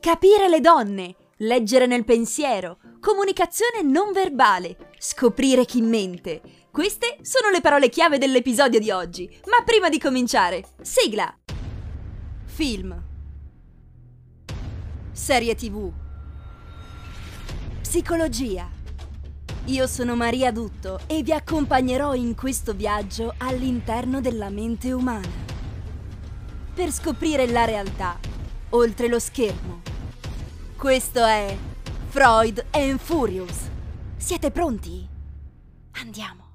capire le donne, leggere nel pensiero, comunicazione non verbale, scoprire chi mente. Queste sono le parole chiave dell'episodio di oggi, ma prima di cominciare, sigla! Film Serie TV Psicologia Io sono Maria Dutto e vi accompagnerò in questo viaggio all'interno della mente umana. Per scoprire la realtà, oltre lo schermo. Questo è Freud and Furious. Siete pronti? Andiamo.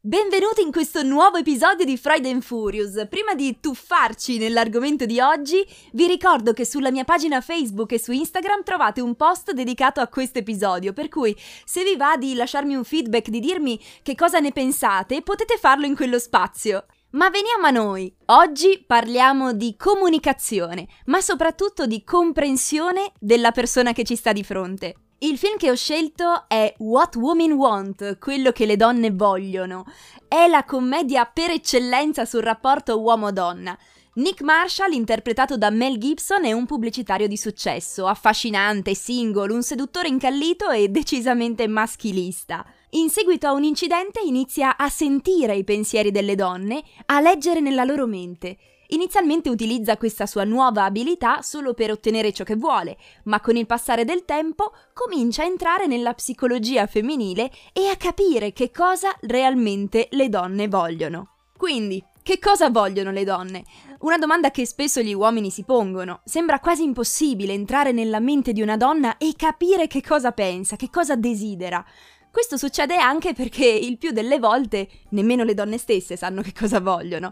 Benvenuti in questo nuovo episodio di Freud and Furious. Prima di tuffarci nell'argomento di oggi, vi ricordo che sulla mia pagina Facebook e su Instagram trovate un post dedicato a questo episodio, per cui se vi va di lasciarmi un feedback, di dirmi che cosa ne pensate, potete farlo in quello spazio. Ma veniamo a noi. Oggi parliamo di comunicazione, ma soprattutto di comprensione della persona che ci sta di fronte. Il film che ho scelto è What Women Want, quello che le donne vogliono. È la commedia per eccellenza sul rapporto uomo-donna. Nick Marshall, interpretato da Mel Gibson, è un pubblicitario di successo, affascinante, single, un seduttore incallito e decisamente maschilista. In seguito a un incidente inizia a sentire i pensieri delle donne, a leggere nella loro mente. Inizialmente utilizza questa sua nuova abilità solo per ottenere ciò che vuole, ma con il passare del tempo comincia a entrare nella psicologia femminile e a capire che cosa realmente le donne vogliono. Quindi, che cosa vogliono le donne? Una domanda che spesso gli uomini si pongono. Sembra quasi impossibile entrare nella mente di una donna e capire che cosa pensa, che cosa desidera. Questo succede anche perché il più delle volte nemmeno le donne stesse sanno che cosa vogliono.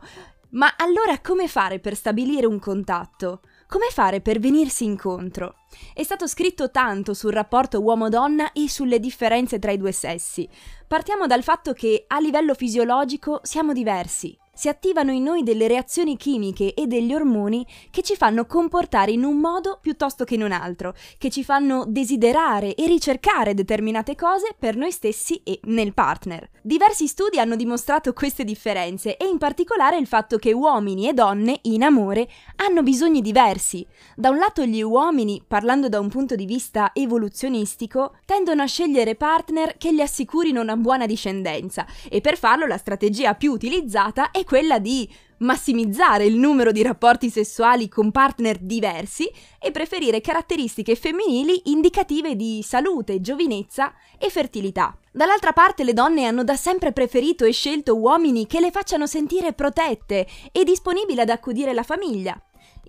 Ma allora come fare per stabilire un contatto? Come fare per venirsi incontro? È stato scritto tanto sul rapporto uomo-donna e sulle differenze tra i due sessi. Partiamo dal fatto che a livello fisiologico siamo diversi si attivano in noi delle reazioni chimiche e degli ormoni che ci fanno comportare in un modo piuttosto che in un altro, che ci fanno desiderare e ricercare determinate cose per noi stessi e nel partner. Diversi studi hanno dimostrato queste differenze e in particolare il fatto che uomini e donne in amore hanno bisogni diversi. Da un lato gli uomini, parlando da un punto di vista evoluzionistico, tendono a scegliere partner che gli assicurino una buona discendenza e per farlo la strategia più utilizzata è quella di massimizzare il numero di rapporti sessuali con partner diversi e preferire caratteristiche femminili indicative di salute, giovinezza e fertilità. Dall'altra parte le donne hanno da sempre preferito e scelto uomini che le facciano sentire protette e disponibili ad accudire la famiglia.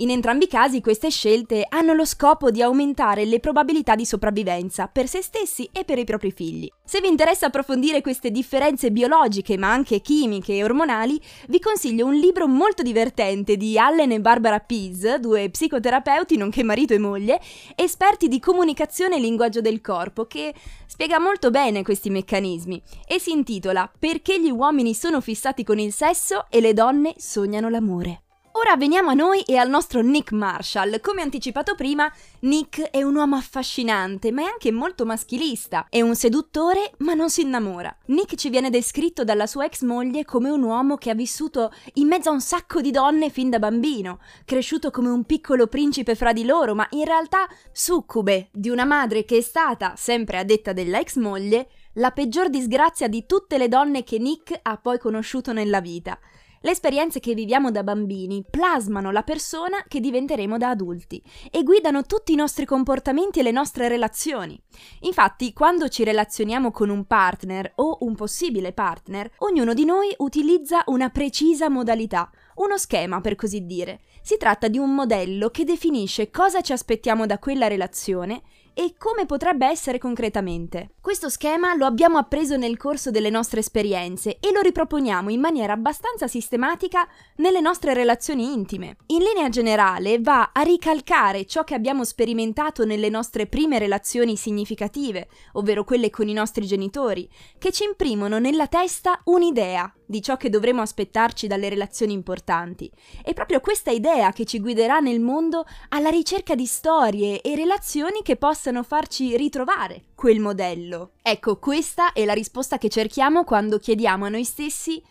In entrambi i casi queste scelte hanno lo scopo di aumentare le probabilità di sopravvivenza per se stessi e per i propri figli. Se vi interessa approfondire queste differenze biologiche ma anche chimiche e ormonali, vi consiglio un libro molto divertente di Allen e Barbara Pease, due psicoterapeuti nonché marito e moglie, esperti di comunicazione e linguaggio del corpo, che spiega molto bene questi meccanismi e si intitola Perché gli uomini sono fissati con il sesso e le donne sognano l'amore. Ora veniamo a noi e al nostro Nick Marshall. Come anticipato prima, Nick è un uomo affascinante, ma è anche molto maschilista. È un seduttore, ma non si innamora. Nick ci viene descritto dalla sua ex moglie come un uomo che ha vissuto in mezzo a un sacco di donne fin da bambino, cresciuto come un piccolo principe fra di loro, ma in realtà succube di una madre che è stata, sempre a detta della ex moglie, la peggior disgrazia di tutte le donne che Nick ha poi conosciuto nella vita. Le esperienze che viviamo da bambini plasmano la persona che diventeremo da adulti e guidano tutti i nostri comportamenti e le nostre relazioni. Infatti, quando ci relazioniamo con un partner o un possibile partner, ognuno di noi utilizza una precisa modalità, uno schema per così dire. Si tratta di un modello che definisce cosa ci aspettiamo da quella relazione e come potrebbe essere concretamente. Questo schema lo abbiamo appreso nel corso delle nostre esperienze e lo riproponiamo in maniera abbastanza sistematica nelle nostre relazioni intime. In linea generale va a ricalcare ciò che abbiamo sperimentato nelle nostre prime relazioni significative, ovvero quelle con i nostri genitori, che ci imprimono nella testa un'idea di ciò che dovremo aspettarci dalle relazioni importanti. È proprio questa idea che ci guiderà nel mondo alla ricerca di storie e relazioni che possano possano farci ritrovare quel modello. Ecco, questa è la risposta che cerchiamo quando chiediamo a noi stessi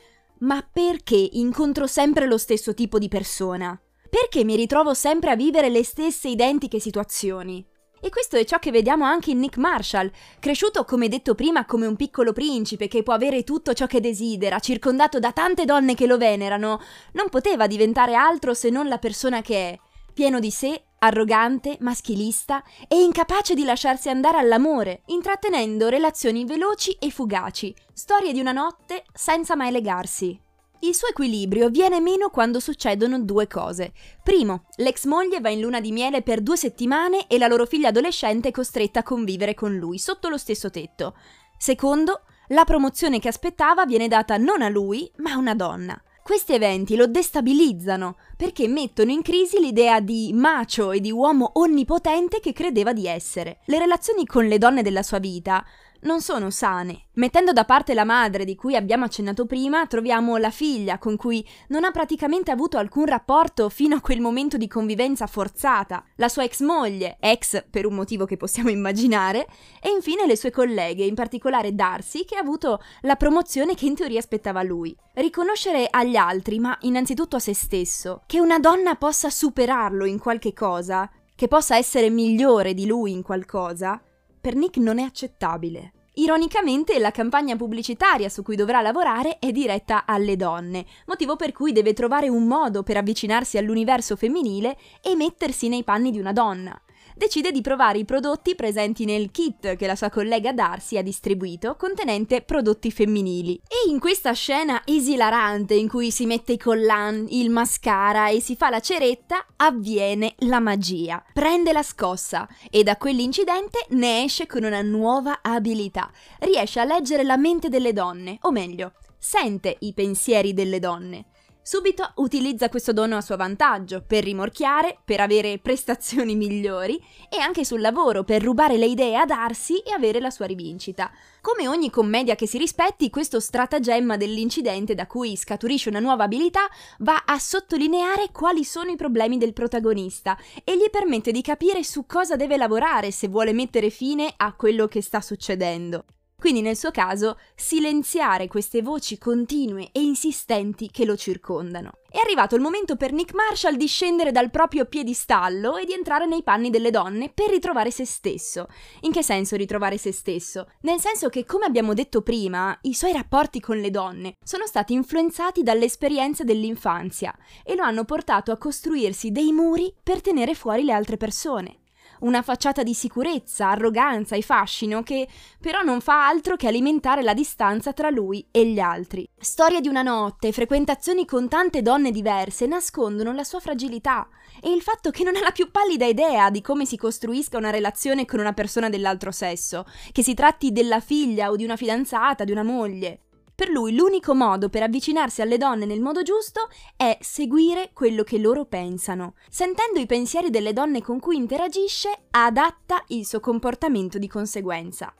ma perché incontro sempre lo stesso tipo di persona? Perché mi ritrovo sempre a vivere le stesse identiche situazioni? E questo è ciò che vediamo anche in Nick Marshall, cresciuto come detto prima come un piccolo principe che può avere tutto ciò che desidera, circondato da tante donne che lo venerano, non poteva diventare altro se non la persona che è, pieno di sé, arrogante, maschilista e incapace di lasciarsi andare all'amore, intrattenendo relazioni veloci e fugaci, storie di una notte senza mai legarsi. Il suo equilibrio viene meno quando succedono due cose. Primo, l'ex moglie va in luna di miele per due settimane e la loro figlia adolescente è costretta a convivere con lui, sotto lo stesso tetto. Secondo, la promozione che aspettava viene data non a lui, ma a una donna. Questi eventi lo destabilizzano perché mettono in crisi l'idea di macio e di uomo onnipotente che credeva di essere. Le relazioni con le donne della sua vita non sono sane. Mettendo da parte la madre di cui abbiamo accennato prima, troviamo la figlia con cui non ha praticamente avuto alcun rapporto fino a quel momento di convivenza forzata, la sua ex moglie, ex per un motivo che possiamo immaginare, e infine le sue colleghe, in particolare Darcy, che ha avuto la promozione che in teoria aspettava lui. Riconoscere agli altri, ma innanzitutto a se stesso, che una donna possa superarlo in qualche cosa, che possa essere migliore di lui in qualcosa, per Nick non è accettabile. Ironicamente, la campagna pubblicitaria su cui dovrà lavorare è diretta alle donne, motivo per cui deve trovare un modo per avvicinarsi all'universo femminile e mettersi nei panni di una donna decide di provare i prodotti presenti nel kit che la sua collega Darcy ha distribuito, contenente prodotti femminili. E in questa scena esilarante in cui si mette i collan, il mascara e si fa la ceretta, avviene la magia. Prende la scossa e da quell'incidente ne esce con una nuova abilità. Riesce a leggere la mente delle donne, o meglio, sente i pensieri delle donne. Subito utilizza questo dono a suo vantaggio, per rimorchiare, per avere prestazioni migliori e anche sul lavoro, per rubare le idee a Darcy e avere la sua rivincita. Come ogni commedia che si rispetti, questo stratagemma dell'incidente da cui scaturisce una nuova abilità va a sottolineare quali sono i problemi del protagonista e gli permette di capire su cosa deve lavorare se vuole mettere fine a quello che sta succedendo. Quindi nel suo caso silenziare queste voci continue e insistenti che lo circondano. È arrivato il momento per Nick Marshall di scendere dal proprio piedistallo e di entrare nei panni delle donne per ritrovare se stesso. In che senso ritrovare se stesso? Nel senso che, come abbiamo detto prima, i suoi rapporti con le donne sono stati influenzati dalle esperienze dell'infanzia e lo hanno portato a costruirsi dei muri per tenere fuori le altre persone una facciata di sicurezza, arroganza e fascino che però non fa altro che alimentare la distanza tra lui e gli altri. Storia di una notte, frequentazioni con tante donne diverse nascondono la sua fragilità e il fatto che non ha la più pallida idea di come si costruisca una relazione con una persona dell'altro sesso, che si tratti della figlia o di una fidanzata, di una moglie. Per lui l'unico modo per avvicinarsi alle donne nel modo giusto è seguire quello che loro pensano. Sentendo i pensieri delle donne con cui interagisce, adatta il suo comportamento di conseguenza.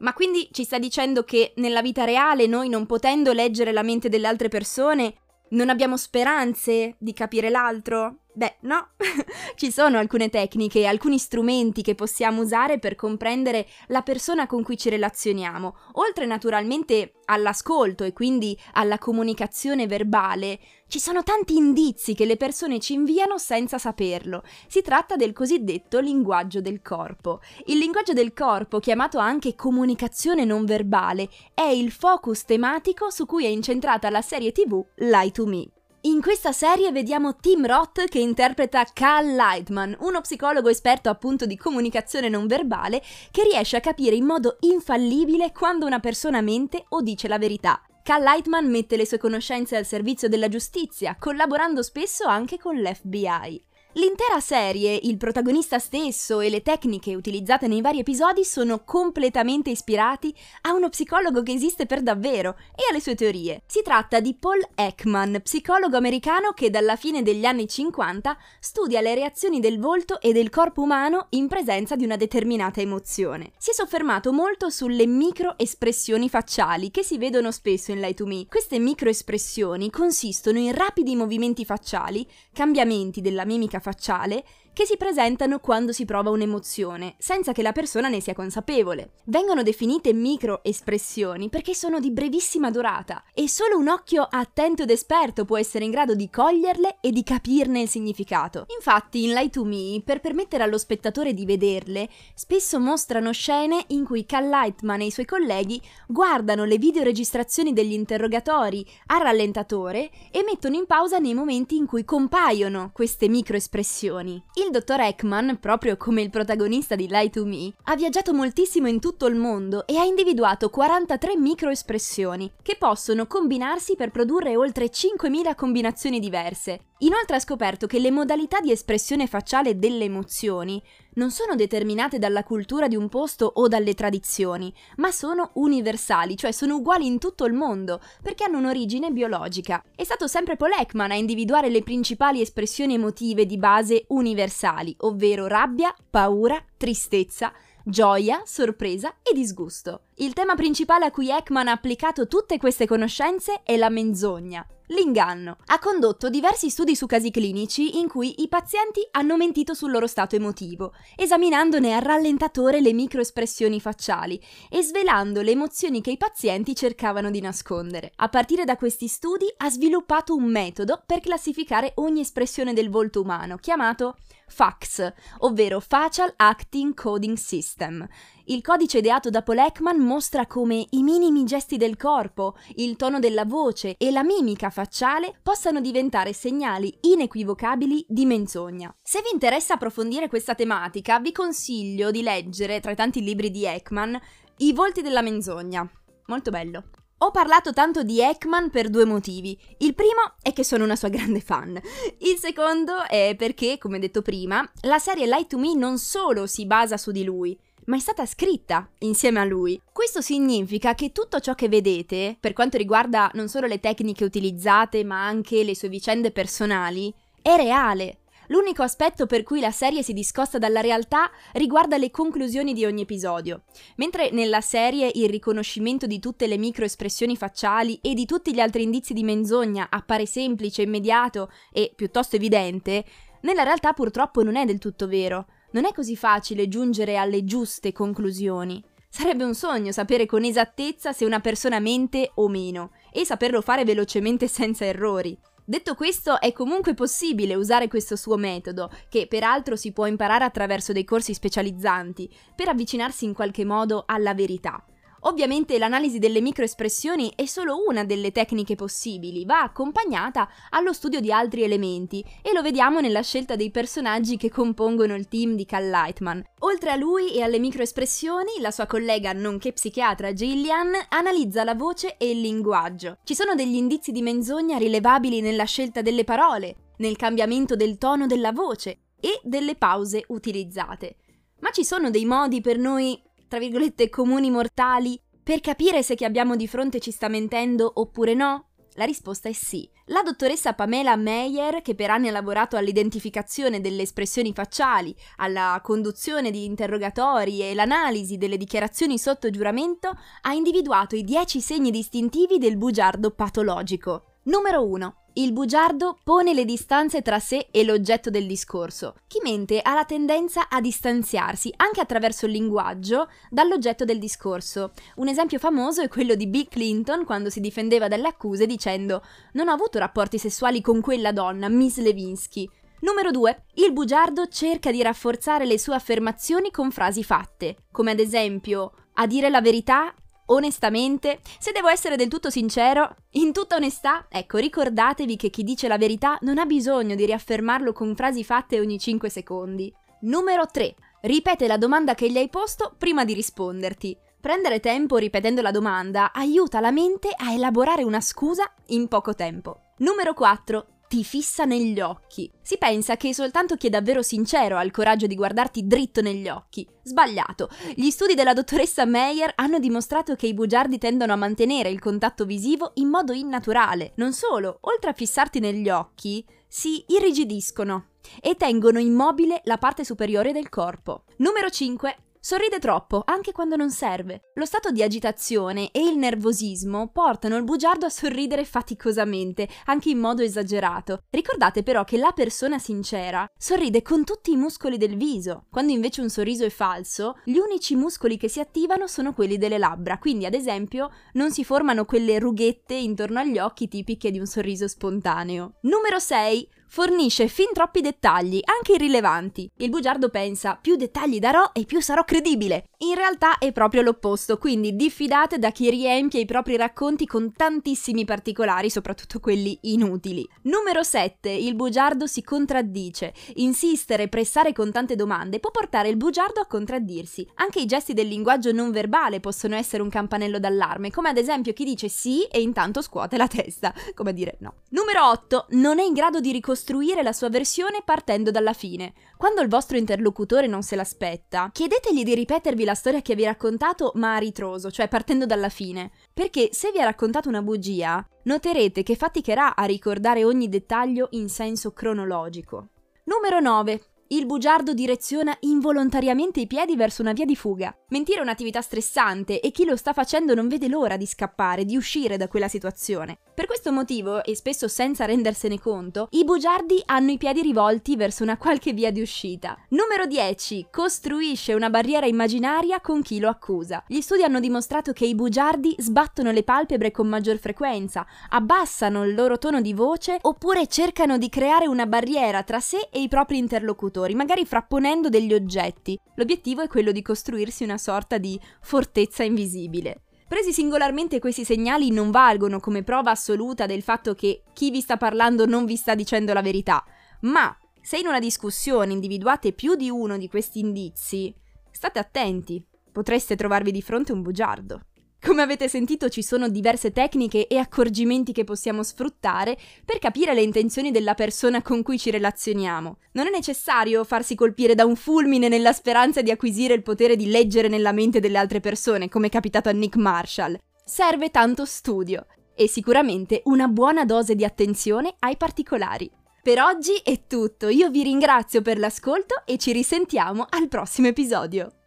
Ma quindi ci sta dicendo che nella vita reale noi non potendo leggere la mente delle altre persone non abbiamo speranze di capire l'altro? Beh, no, ci sono alcune tecniche, alcuni strumenti che possiamo usare per comprendere la persona con cui ci relazioniamo, oltre naturalmente all'ascolto e quindi alla comunicazione verbale. Ci sono tanti indizi che le persone ci inviano senza saperlo. Si tratta del cosiddetto linguaggio del corpo. Il linguaggio del corpo, chiamato anche comunicazione non verbale, è il focus tematico su cui è incentrata la serie TV Lie to Me. In questa serie vediamo Tim Roth che interpreta Cal Lightman, uno psicologo esperto appunto di comunicazione non verbale che riesce a capire in modo infallibile quando una persona mente o dice la verità. Cal Lightman mette le sue conoscenze al servizio della giustizia, collaborando spesso anche con l'FBI. L'intera serie, il protagonista stesso e le tecniche utilizzate nei vari episodi sono completamente ispirati a uno psicologo che esiste per davvero e alle sue teorie. Si tratta di Paul Ekman, psicologo americano che dalla fine degli anni 50 studia le reazioni del volto e del corpo umano in presenza di una determinata emozione. Si è soffermato molto sulle microespressioni facciali che si vedono spesso in Lie to Me. Queste microespressioni consistono in rapidi movimenti facciali, cambiamenti della mimica facciale che si presentano quando si prova un'emozione, senza che la persona ne sia consapevole. Vengono definite microespressioni perché sono di brevissima durata e solo un occhio attento ed esperto può essere in grado di coglierle e di capirne il significato. Infatti, in Lie to Me, per permettere allo spettatore di vederle, spesso mostrano scene in cui Cal Lightman e i suoi colleghi guardano le videoregistrazioni degli interrogatori a rallentatore e mettono in pausa nei momenti in cui compaiono queste microespressioni. Il dottor Ekman, proprio come il protagonista di Lie to Me, ha viaggiato moltissimo in tutto il mondo e ha individuato 43 microespressioni che possono combinarsi per produrre oltre 5.000 combinazioni diverse. Inoltre ha scoperto che le modalità di espressione facciale delle emozioni non sono determinate dalla cultura di un posto o dalle tradizioni, ma sono universali, cioè sono uguali in tutto il mondo, perché hanno un'origine biologica. È stato sempre Paul Ekman a individuare le principali espressioni emotive di base universali, ovvero rabbia, paura, tristezza, gioia, sorpresa e disgusto. Il tema principale a cui Ekman ha applicato tutte queste conoscenze è la menzogna. L'inganno. Ha condotto diversi studi su casi clinici in cui i pazienti hanno mentito sul loro stato emotivo, esaminandone a rallentatore le microespressioni facciali e svelando le emozioni che i pazienti cercavano di nascondere. A partire da questi studi ha sviluppato un metodo per classificare ogni espressione del volto umano, chiamato FACS, ovvero Facial Acting Coding System. Il codice ideato da Paul Ekman mostra come i minimi gesti del corpo, il tono della voce e la mimica facciale possano diventare segnali inequivocabili di menzogna. Se vi interessa approfondire questa tematica, vi consiglio di leggere, tra i tanti libri di Ekman, I volti della menzogna. Molto bello. Ho parlato tanto di Ekman per due motivi. Il primo è che sono una sua grande fan. Il secondo è perché, come detto prima, la serie Light to Me non solo si basa su di lui, ma è stata scritta insieme a lui. Questo significa che tutto ciò che vedete, per quanto riguarda non solo le tecniche utilizzate, ma anche le sue vicende personali, è reale. L'unico aspetto per cui la serie si discosta dalla realtà riguarda le conclusioni di ogni episodio. Mentre nella serie il riconoscimento di tutte le microespressioni facciali e di tutti gli altri indizi di menzogna appare semplice, immediato e piuttosto evidente, nella realtà purtroppo non è del tutto vero. Non è così facile giungere alle giuste conclusioni. Sarebbe un sogno sapere con esattezza se una persona mente o meno, e saperlo fare velocemente senza errori. Detto questo, è comunque possibile usare questo suo metodo, che peraltro si può imparare attraverso dei corsi specializzanti, per avvicinarsi in qualche modo alla verità. Ovviamente l'analisi delle microespressioni è solo una delle tecniche possibili, va accompagnata allo studio di altri elementi e lo vediamo nella scelta dei personaggi che compongono il team di Cal Lightman. Oltre a lui e alle microespressioni, la sua collega nonché psichiatra Gillian analizza la voce e il linguaggio. Ci sono degli indizi di menzogna rilevabili nella scelta delle parole, nel cambiamento del tono della voce e delle pause utilizzate. Ma ci sono dei modi per noi tra virgolette, comuni mortali per capire se chi abbiamo di fronte ci sta mentendo oppure no? La risposta è sì. La dottoressa Pamela Meyer, che per anni ha lavorato all'identificazione delle espressioni facciali, alla conduzione di interrogatori e l'analisi delle dichiarazioni sotto giuramento, ha individuato i 10 segni distintivi del bugiardo patologico. Numero 1. Il bugiardo pone le distanze tra sé e l'oggetto del discorso. Chi mente ha la tendenza a distanziarsi, anche attraverso il linguaggio, dall'oggetto del discorso. Un esempio famoso è quello di Bill Clinton quando si difendeva dalle accuse dicendo non ho avuto rapporti sessuali con quella donna, Miss Levinsky. Numero 2. Il bugiardo cerca di rafforzare le sue affermazioni con frasi fatte, come ad esempio a dire la verità onestamente, se devo essere del tutto sincero, in tutta onestà, ecco, ricordatevi che chi dice la verità non ha bisogno di riaffermarlo con frasi fatte ogni 5 secondi. Numero 3. Ripete la domanda che gli hai posto prima di risponderti. Prendere tempo ripetendo la domanda aiuta la mente a elaborare una scusa in poco tempo. Numero 4 ti fissa negli occhi. Si pensa che soltanto chi è davvero sincero ha il coraggio di guardarti dritto negli occhi. Sbagliato. Gli studi della dottoressa Meyer hanno dimostrato che i bugiardi tendono a mantenere il contatto visivo in modo innaturale. Non solo, oltre a fissarti negli occhi, si irrigidiscono e tengono immobile la parte superiore del corpo. Numero 5 Sorride troppo, anche quando non serve. Lo stato di agitazione e il nervosismo portano il bugiardo a sorridere faticosamente, anche in modo esagerato. Ricordate però che la persona sincera sorride con tutti i muscoli del viso, quando invece un sorriso è falso, gli unici muscoli che si attivano sono quelli delle labbra, quindi ad esempio non si formano quelle rughette intorno agli occhi tipiche di un sorriso spontaneo. Numero 6 fornisce fin troppi dettagli, anche irrilevanti. Il bugiardo pensa più dettagli darò e più sarò credibile. In realtà è proprio l'opposto, quindi diffidate da chi riempie i propri racconti con tantissimi particolari, soprattutto quelli inutili. Numero 7. Il bugiardo si contraddice. Insistere e pressare con tante domande può portare il bugiardo a contraddirsi. Anche i gesti del linguaggio non verbale possono essere un campanello d'allarme, come ad esempio chi dice sì e intanto scuote la testa, come dire no. Numero 8. Non è in grado di ricostruire costruire la sua versione partendo dalla fine. Quando il vostro interlocutore non se l'aspetta, chiedetegli di ripetervi la storia che vi ha raccontato ma a ritroso, cioè partendo dalla fine. Perché se vi ha raccontato una bugia, noterete che faticherà a ricordare ogni dettaglio in senso cronologico. Numero 9. Il bugiardo direziona involontariamente i piedi verso una via di fuga. Mentire è un'attività stressante e chi lo sta facendo non vede l'ora di scappare, di uscire da quella situazione. Per questo motivo, e spesso senza rendersene conto, i bugiardi hanno i piedi rivolti verso una qualche via di uscita. Numero 10. Costruisce una barriera immaginaria con chi lo accusa. Gli studi hanno dimostrato che i bugiardi sbattono le palpebre con maggior frequenza, abbassano il loro tono di voce oppure cercano di creare una barriera tra sé e i propri interlocutori, magari frapponendo degli oggetti. L'obiettivo è quello di costruirsi una sorta di fortezza invisibile. Presi singolarmente questi segnali non valgono come prova assoluta del fatto che chi vi sta parlando non vi sta dicendo la verità, ma se in una discussione individuate più di uno di questi indizi, state attenti, potreste trovarvi di fronte un bugiardo. Come avete sentito ci sono diverse tecniche e accorgimenti che possiamo sfruttare per capire le intenzioni della persona con cui ci relazioniamo. Non è necessario farsi colpire da un fulmine nella speranza di acquisire il potere di leggere nella mente delle altre persone, come è capitato a Nick Marshall. Serve tanto studio e sicuramente una buona dose di attenzione ai particolari. Per oggi è tutto, io vi ringrazio per l'ascolto e ci risentiamo al prossimo episodio.